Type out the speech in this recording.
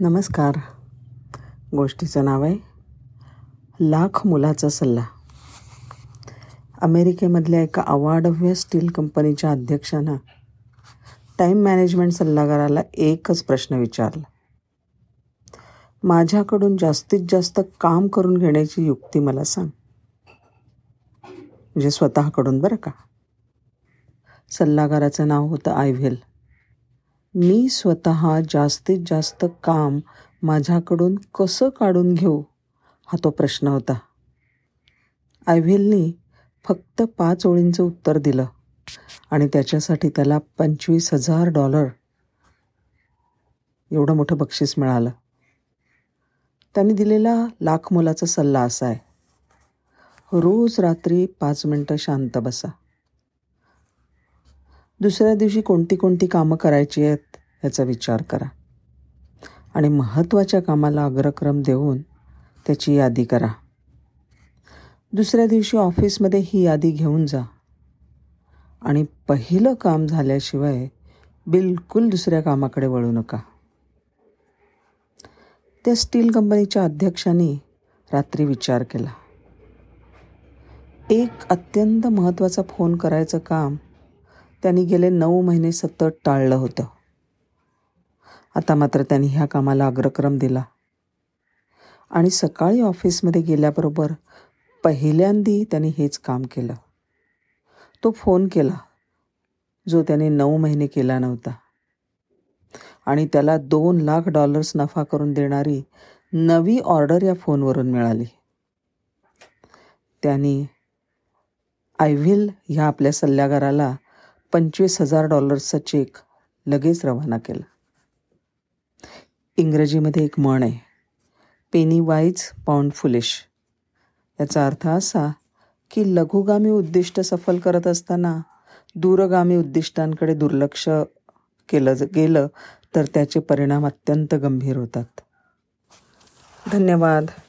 नमस्कार. गोष्टीचं नाव आहे लाख मुलाचा सल्ला. अमेरिकेमधल्या एका अवाढव्य स्टील कंपनीच्या अध्यक्षानं टाईम मॅनेजमेंट सल्लागाराला एकच प्रश्न विचारला. माझ्याकडून जास्तीत जास्त काम करून घेण्याची युक्ती मला सांग. म्हणजे स्वतःकडून बरं का? सल्लागाराचं नाव होतं आयव्हेल. मी स्वतः जास्तीत जास्त काम माझ्याकडून कसं काढून घेऊ? हा तो प्रश्न होता. आयव्हिलनी फक्त पाच ओळींचं उत्तर दिलं आणि त्याच्यासाठी त्याला पंचवीस हजार डॉलर एवढं मोठं बक्षीस मिळालं. त्यांनी दिलेला लाख मोलाचा सल्ला असा आहे. रोज रात्री पाच मिनटं शांत बसा. दुसऱ्या दिवशी कोणती कोणती कामं करायची आहेत याचा विचार करा. आणि महत्त्वाच्या कामाला अग्रक्रम देऊन त्याची यादी करा. दुसऱ्या दिवशी ऑफिसमध्ये ही यादी घेऊन जा. आणि पहिलं काम झाल्याशिवाय बिलकुल दुसऱ्या कामाकडे वळू नका. त्या स्टील कंपनीच्या अध्यक्षांनी रात्री विचार केला. एक अत्यंत महत्त्वाचा फोन करायचं काम त्यांनी गेले नऊ महिने सतत टाळलं होतं. आता मात्र त्यांनी ह्या कामाला अग्रक्रम दिला. आणि सकाळी ऑफिसमध्ये गेल्याबरोबर पहिल्यांदी त्यांनी हेच काम केलं. तो फोन केला जो त्याने नऊ महिने केला नव्हता. आणि त्याला दोन लाख डॉलर्स नफा करून देणारी नवी ऑर्डर या फोनवरून मिळाली. त्यांनी आयव्हिल ह्या आपल्या सल्लागाराला पंचवीस हजार डॉलर्सचा चेक लगेच रवाना केला. इंग्रजीमध्ये एक म्हण आहे पेनी वाईज पाऊंड फुलिश. याचा अर्थ असा की लघुगामी उद्दिष्ट सफल करत असताना दूरगामी उद्दिष्टांकडे दुर्लक्ष केलं गेलं तर त्याचे परिणाम अत्यंत गंभीर होतात. धन्यवाद.